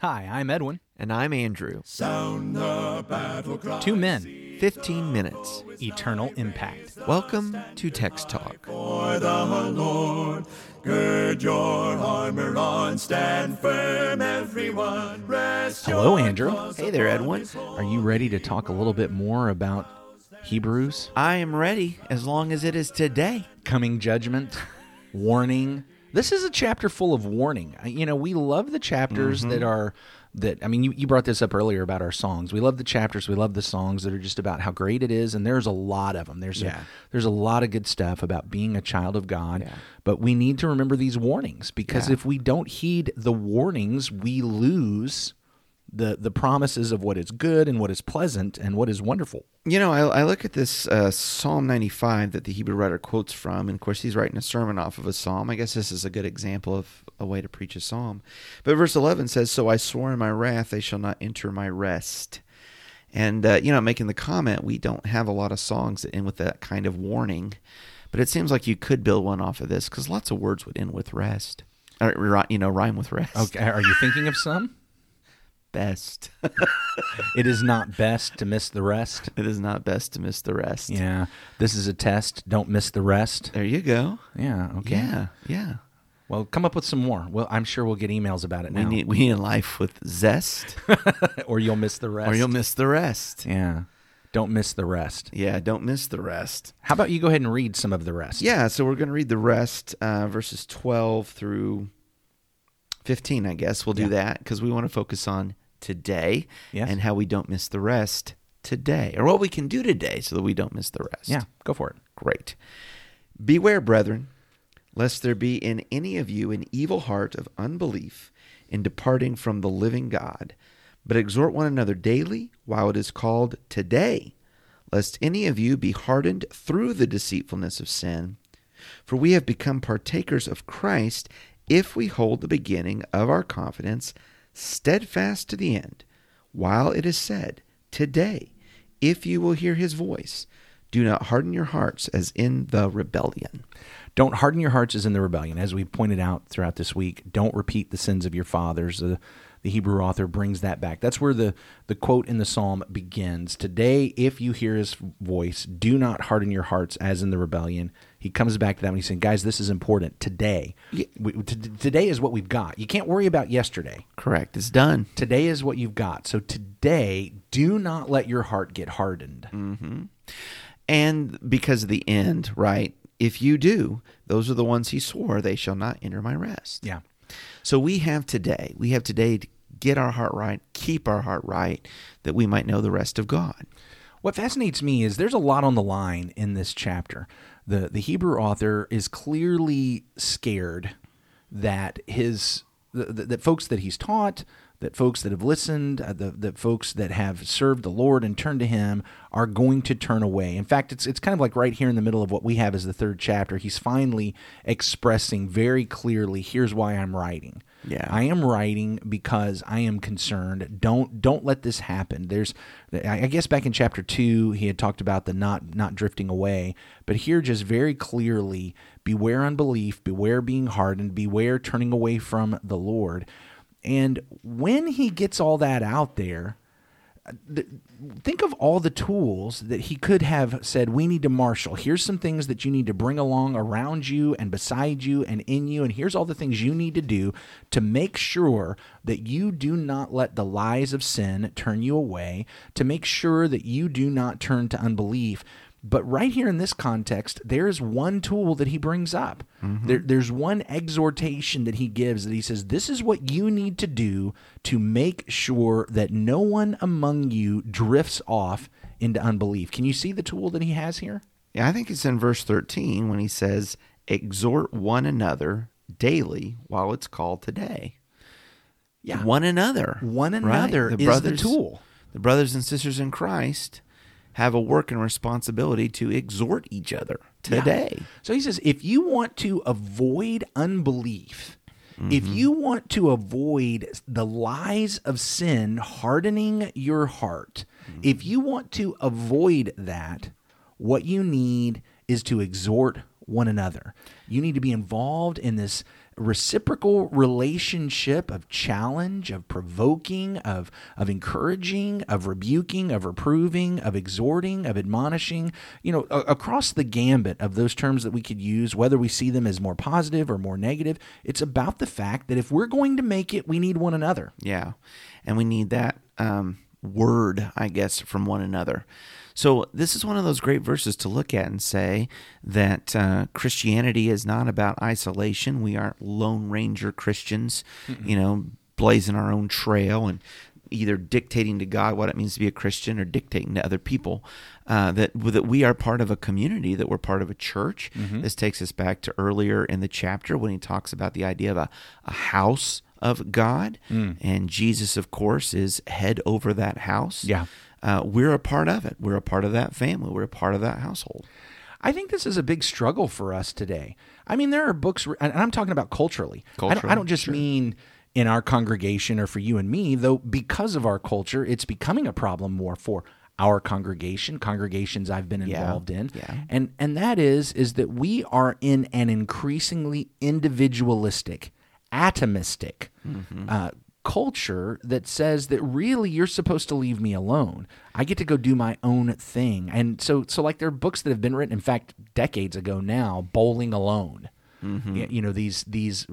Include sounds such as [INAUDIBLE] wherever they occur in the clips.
Hi, I'm Edwin. And I'm Andrew. Two men, 15 minutes. eternal impact. Welcome to Text Talk. good your armor on stand firm everyone rest Hello, Andrew. Hey there, Edwin. Are you ready to talk a little bit more about Hebrews? I am ready as long as it is today. Coming judgment, warning. This is a chapter full of warning. You know, we love the chapters mm-hmm. that are that I mean, you, you brought this up earlier about our songs. We love the chapters, we love the songs that are just about how great it is, and there's a lot of them. There's Yeah. a, there's a lot of good stuff about being a child of God, but we need to remember these warnings because Yeah. if we don't heed the warnings, we lose the the promises of what is good and what is pleasant and what is wonderful. You know, I, I look at this uh, Psalm 95 that the Hebrew writer quotes from, and of course, he's writing a sermon off of a psalm. I guess this is a good example of a way to preach a psalm. But verse 11 says, So I swore in my wrath, they shall not enter my rest. And, uh, you know, making the comment, we don't have a lot of songs that end with that kind of warning. But it seems like you could build one off of this because lots of words would end with rest. Or, you know, rhyme with rest. Okay, are you thinking of some? Best. [LAUGHS] It is not best to miss the rest. it is not best to miss the rest. Yeah, this is a test. Don't miss the rest. There you go. Yeah. Okay. Yeah, yeah. Well, come up with some more. Well, I'm sure we'll get emails about it We now, need we need a life with zest, [LAUGHS] or you'll miss the rest. or you'll miss the rest. Yeah. Don't miss the rest. Yeah, don't miss the rest. How about you go ahead and read some of the rest? Yeah, so we're going to read the rest, uh, verses 12 through 15, I guess. We'll do Yeah. that because we want to focus on today Yes. and how we don't miss the rest today, or what we can do today so that we don't miss the rest. Yeah. Go for it. Great. Beware, brethren, lest there be in any of you an evil heart of unbelief in departing from the living God. But exhort one another daily while it is called today, lest any of you be hardened through the deceitfulness of sin. For we have become partakers of Christ if we hold the beginning of our confidence steadfast to the end, while it is said, Today, if you will hear his voice, do not harden your hearts as in the rebellion. Don't harden your hearts as in the rebellion. As we pointed out throughout this week, don't repeat the sins of your fathers. The, the Hebrew author brings that back. That's where the, the quote in the psalm begins. Today, if you hear his voice, do not harden your hearts as in the rebellion. He comes back to that when he's saying, guys, this is important. Today. We, t- today is what we've got. You can't worry about yesterday. Correct. It's done. Today is what you've got. So today, do not let your heart get hardened. Mm. And because of the end, right? If you do, those are the ones he swore, they shall not enter my rest. Yeah. So we have today. We have today to get our heart right, keep our heart right, that we might know the rest of God. What fascinates me is there's a lot on the line in this chapter. The the Hebrew author is clearly scared that his that, that folks that he's taught, that folks that have listened, uh, the the folks that have served the Lord and turned to Him are going to turn away. In fact, it's it's kind of like right here in the middle of what we have as the third chapter. He's finally expressing very clearly, "Here's why I'm writing." Yeah. I am writing because I am concerned. Don't don't let this happen. There's, I I guess back in chapter two, he had talked about the not not drifting away, but here just very clearly, beware unbelief, beware being hardened, beware turning away from the Lord. And when he gets all that out there, uh, th- think of all the tools that he could have said we need to marshal. Here's some things that you need to bring along around you and beside you and in you and here's all the things you need to do to make sure that you do not let the lies of sin turn you away to make sure that you do not turn to unbelief but right here in this context, there's one tool that he brings up. Mm-hmm. There, there's one exhortation that he gives that he says, This is what you need to do to make sure that no one among you drifts off into unbelief. Can you see the tool that he has here? Yeah, I think it's in verse 13 when he says, Exhort one another daily while it's called today. Yeah. One another. One right? another is the tool. The brothers and sisters in Christ have a work and responsibility to exhort each other today. So he says, if you want to avoid unbelief, if mm-hmm. you want to avoid the lies of sin hardening your heart, mm-hmm. if you want to avoid that, what you need is to exhort one another. You need to be involved in this reciprocal relationship of challenge, of provoking, of of encouraging, of rebuking, of reproving, of exhorting, of admonishing, you know, a- across the gambit of those terms that we could use, whether we see them as more positive or more negative, it's about the fact that if we're going to make it, we need one another. Yeah. And we need that um, word, I guess, from one another. So, this is one of those great verses to look at and say that uh, Christianity is not about isolation. We aren't Lone Ranger Christians, you know, blazing our own trail and either dictating to God what it means to be a Christian or dictating to other people. Uh, that that we are part of a community, that we're part of a church. This takes us back to earlier in the chapter when he talks about the idea of a, a house of God, and Jesus, of course, is head over that house. Yeah. Uh, we're a part of it. We're a part of that family. We're a part of that household. I think this is a big struggle for us today. I mean, there are books, and I'm talking about culturally. I, don't, I don't just mean in our congregation or for you and me, though, because of our culture, it's becoming a problem more for our congregation, congregations I've been Yeah, involved in. yeah. And and that is is that we are in an increasingly individualistic, atomistic Mm-hmm. uh, culture that says that really you're supposed to leave me alone. I get to go do my own thing. And so so like there are books that have been written in fact decades ago now, Bowling Alone. Mm-hmm. You know these these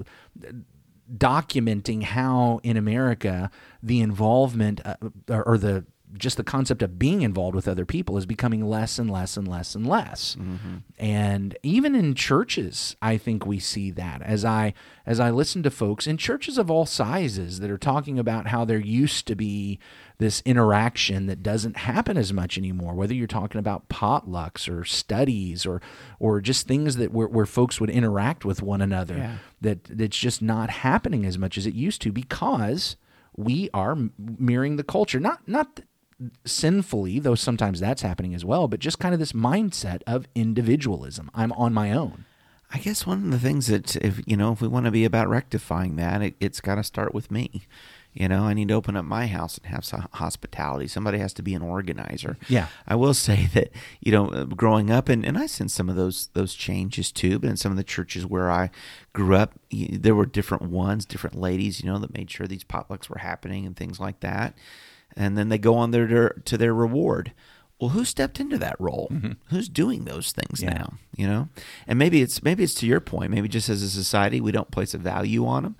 documenting how in America the involvement uh, or, or the just the concept of being involved with other people is becoming less and less and less and less. Mm-hmm. And even in churches, I think we see that as I as I listen to folks in churches of all sizes that are talking about how there used to be this interaction that doesn't happen as much anymore. Whether you're talking about potlucks or studies or or just things that where, where folks would interact with one another Yeah. that that's just not happening as much as it used to because we are mirroring the culture not not sinfully though sometimes that's happening as well but just kind of this mindset of individualism i'm on my own I guess one of the things that if you know if we want to be about rectifying that, it, it's got to start with me. You know, I need to open up my house and have some hospitality. Somebody has to be an organizer. Yeah. I will say [LAUGHS] that you know, growing up, and, and I sense some of those those changes too. But in some of the churches where I grew up, there were different ones, different ladies, you know, that made sure these potlucks were happening and things like that. And then they go on their to their reward. Well, who stepped into that role? Who's doing those things Yeah. now? You know, and maybe it's maybe it's to your point. Maybe just as a society, we don't place a value on them.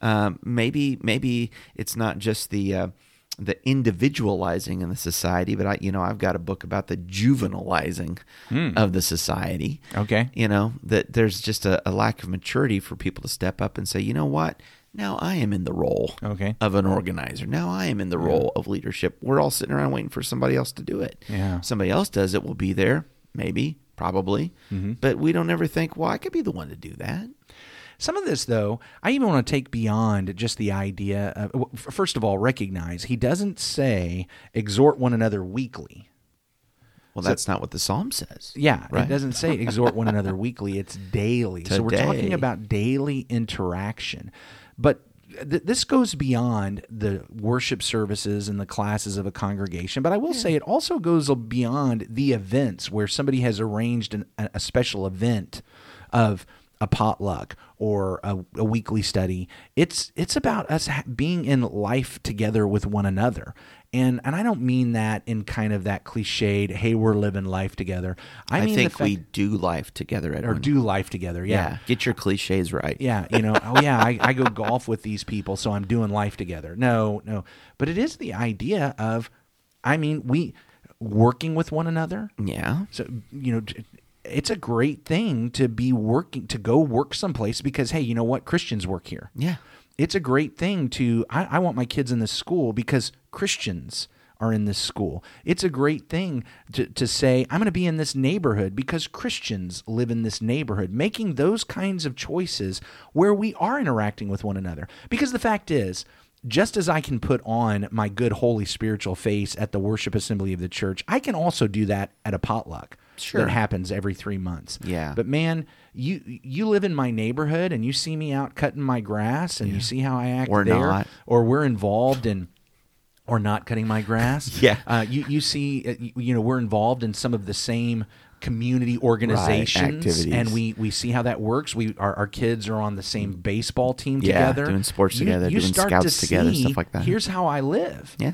Um, maybe maybe it's not just the uh, the individualizing in the society, but I you know I've got a book about the juvenilizing of the society. Okay. you know that there's just a, a lack of maturity for people to step up and say, you know what, now I am in the role Okay. of an organizer. Now I am in the role of leadership. We're all sitting around waiting for somebody else to do it. Yeah. Somebody else does it, we'll be there, maybe, probably. Mm-hmm. But we don't ever think, well, I could be the one to do that. Some of this, though, I even want to take beyond just the idea of, first of all, recognize he doesn't say exhort one another weekly. Well, that's not what the psalm says. Yeah, Right. it doesn't say exhort one another weekly. It's daily. So we're [LAUGHS] talking about daily interaction. But th- this goes beyond the worship services and the classes of a congregation. But I will say it also goes beyond the events where somebody has arranged an, a special event of a potluck or a, a weekly study. It's it's about us being in life together with one another. And and I don't mean that in kind of that cliched, hey, we're living life together. I, I, mean think the we do life together, or do life together. yeah. Yeah. Get your cliches right. Yeah, you know, oh yeah, I, I go golf with these people, so I'm doing life together. No, no, but it is the idea of, I mean, we working with one another. Yeah. So you know, it's a great thing to be working to go work someplace because hey, you know what, Christians work here. Yeah. It's a great thing to. I, I want my kids in this school because Christians are in this school. It's a great thing to, to say, I'm going to be in this neighborhood because Christians live in this neighborhood, making those kinds of choices where we are interacting with one another. Because the fact is, just as I can put on my good, holy, spiritual face at the worship assembly of the church, I can also do that at a potluck Sure. that happens every three months. Yeah. But man, you you live in my neighborhood and you see me out cutting my grass and you see how I act Or there, not. or we're involved in. Or not cutting my grass. [LAUGHS] Yeah. Uh, you you see, uh, you, you know, we're involved in some of the same community organizations activities. and we we see how that works we our, our kids are on the same baseball team Yeah, together doing sports You- together, you doing start scouts to together, see, stuff like that. here's how i live Yeah.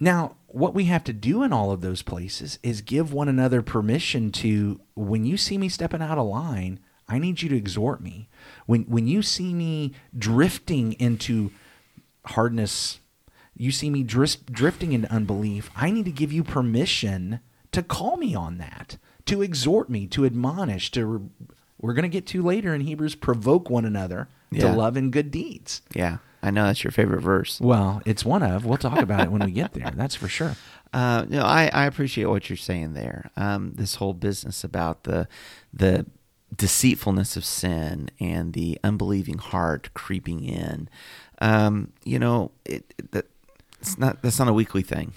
Now, what we have to do in all of those places is give one another permission to when you see me stepping out of line, I need you to exhort me. When when you see me drifting into hardness, you see me drift, drifting into unbelief, I need to give you permission to call me on that, to exhort me, to admonish, to we're going to get to later in Hebrews provoke one another Yeah. to love and good deeds. Yeah. I know that's your favorite verse. Well, it's one of. We'll talk about it when we get there. That's for sure. [LAUGHS] Uh, no, I, I appreciate what you're saying there. Um, this whole business about the the deceitfulness of sin and the unbelieving heart creeping in. Um, you know, it, it that it's not that's not a weekly thing,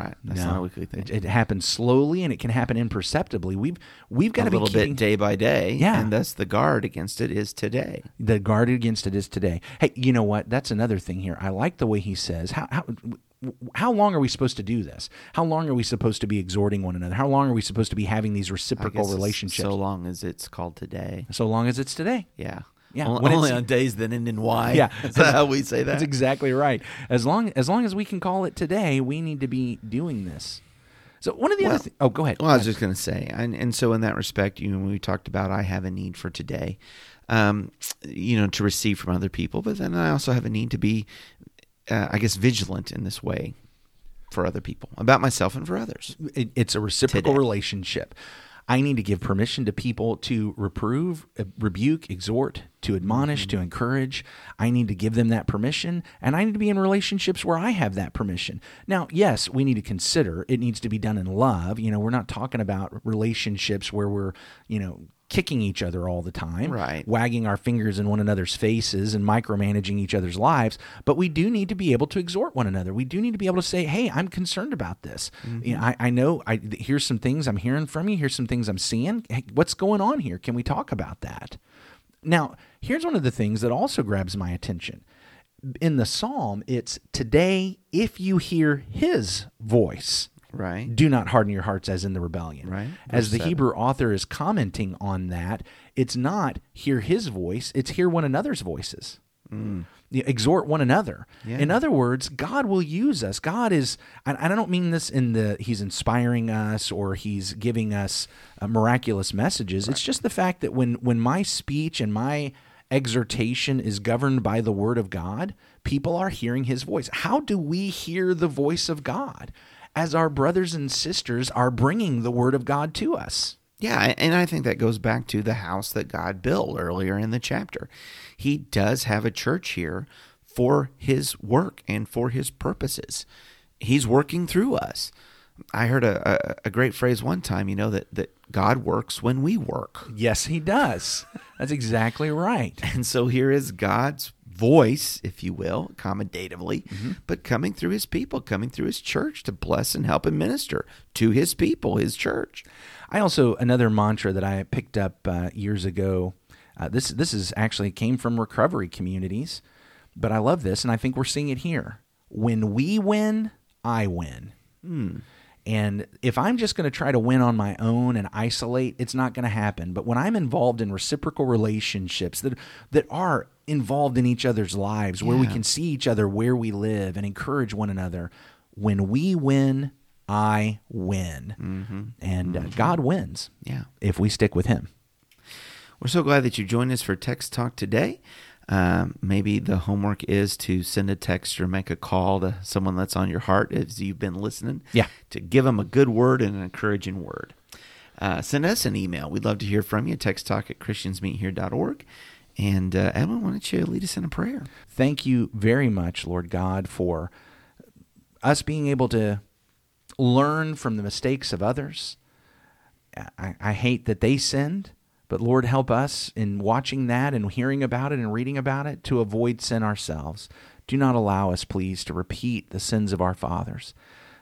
right? That's not a weekly thing. It, it happens slowly and it can happen imperceptibly. We've we've got a to be a little keeping bit day by day, Yeah. and thus the guard against it is today. the guard against it is today. Hey, you know what? That's another thing here. I like the way he says. How how how long are we supposed to do this? How long are we supposed to be exhorting one another? How long are we supposed to be having these reciprocal relationships? so long as it's called today. so long as it's today. Yeah, Yeah, Only, only on days that end in Y. Yeah. [LAUGHS] is that how we say that? That's exactly right. As long as long as we can call it today, we need to be doing this. So one of the Well- other things. Oh, go ahead. Well, I was just going to say, and, and so in that respect, you know, when we talked about I have a need for today, um, you know, to receive from other people, but then I also have a need to be, uh, I guess, vigilant in this way for other people, about myself and for others. It, it's a reciprocal Today. relationship. I need to give permission to people to reprove, uh, rebuke, exhort, to admonish, to encourage. I need to give them that permission, and I need to be in relationships where I have that permission. Now, yes, we need to consider it needs to be done in love. You know, we're not talking about relationships where we're, you know, kicking each other all the time, Right. wagging our fingers in one another's faces and micromanaging each other's lives. But we do need to be able to exhort one another. We do need to be able to say, "Hey, I'm concerned about this. Mm-hmm. You know, I, I know. I here's some things I'm hearing from you. Here's some things I'm seeing. Hey, what's going on here? Can we talk about that?" Now, here's one of the things that also grabs my attention. In the psalm, it's today if you hear his voice Right. do not harden your hearts as in the rebellion. Right. As the seven. Hebrew author is commenting on that, it's not hear his voice, it's hear one another's voices. You exhort one another. Yeah. In other words, God will use us. God is, and I don't mean this in the He's inspiring us or He's giving us uh, miraculous messages. It's just the fact that when when my speech and my exhortation is governed by the Word of God, people are hearing His voice. How do we hear the voice of God? As our brothers and sisters are bringing the Word of God to us. Yeah, and I think that goes back to the house that God built earlier in the chapter. He does have a church here for his work and for his purposes. He's working through us. I heard a, a, a great phrase one time, you know, that, that God works when we work. Yes, He does. That's exactly right. [LAUGHS] And so here is God's voice, if you will, accommodatively, but coming through his people, coming through his church to bless and help and minister to his people, his church. I also another mantra that I picked up uh, years ago. Uh, this this is actually came from recovery communities, but I love this, and I think we're seeing it here. When we win, I win. And if I'm just going to try to win on my own and isolate, it's not going to happen. But when I'm involved in reciprocal relationships that that are involved in each other's lives, where we can see each other where we live and encourage one another, when we win, I win, and uh, God wins Yeah. if we stick with Him. We're so glad that you joined us for Text Talk today. Um, maybe the homework is to send a text or make a call to someone that's on your heart as you've been listening. Yeah. To give them a good word and an encouraging word. Uh, send us an email. We'd love to hear from you. Text talk at christiansmeethere.org. And uh, Edwin, why don't you lead us in a prayer? Thank you very much, Lord God, for us being able to learn from the mistakes of others. I, I hate that they sinned, but Lord, help us in watching that and hearing about it and reading about it to avoid sin ourselves. Do not allow us, please, to repeat the sins of our fathers.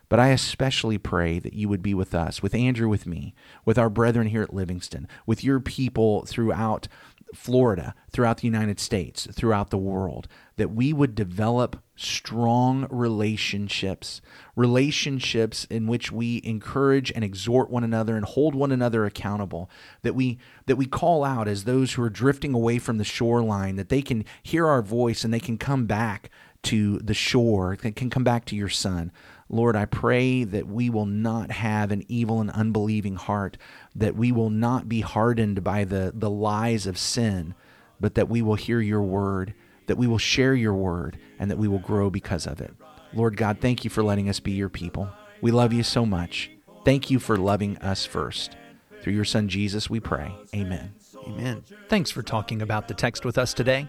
But I especially pray that you would be with us, with Andrew, with me, with our brethren here at Livingston, with your people throughout Florida, throughout the United States, throughout the world, that we would develop strong relationships, relationships in which we encourage and exhort one another and hold one another accountable, that we that we call out as those who are drifting away from the shoreline, that they can hear our voice and they can come back to the shore, can come back to your son. Lord, I pray that we will not have an evil and unbelieving heart, that we will not be hardened by the, the lies of sin, but that we will hear your word, that we will share your word, and that we will grow because of it. Lord God, thank you for letting us be your people. We love you so much. Thank you for loving us first. Through your son Jesus, we pray. Amen. Amen. Thanks for talking about the text with us today.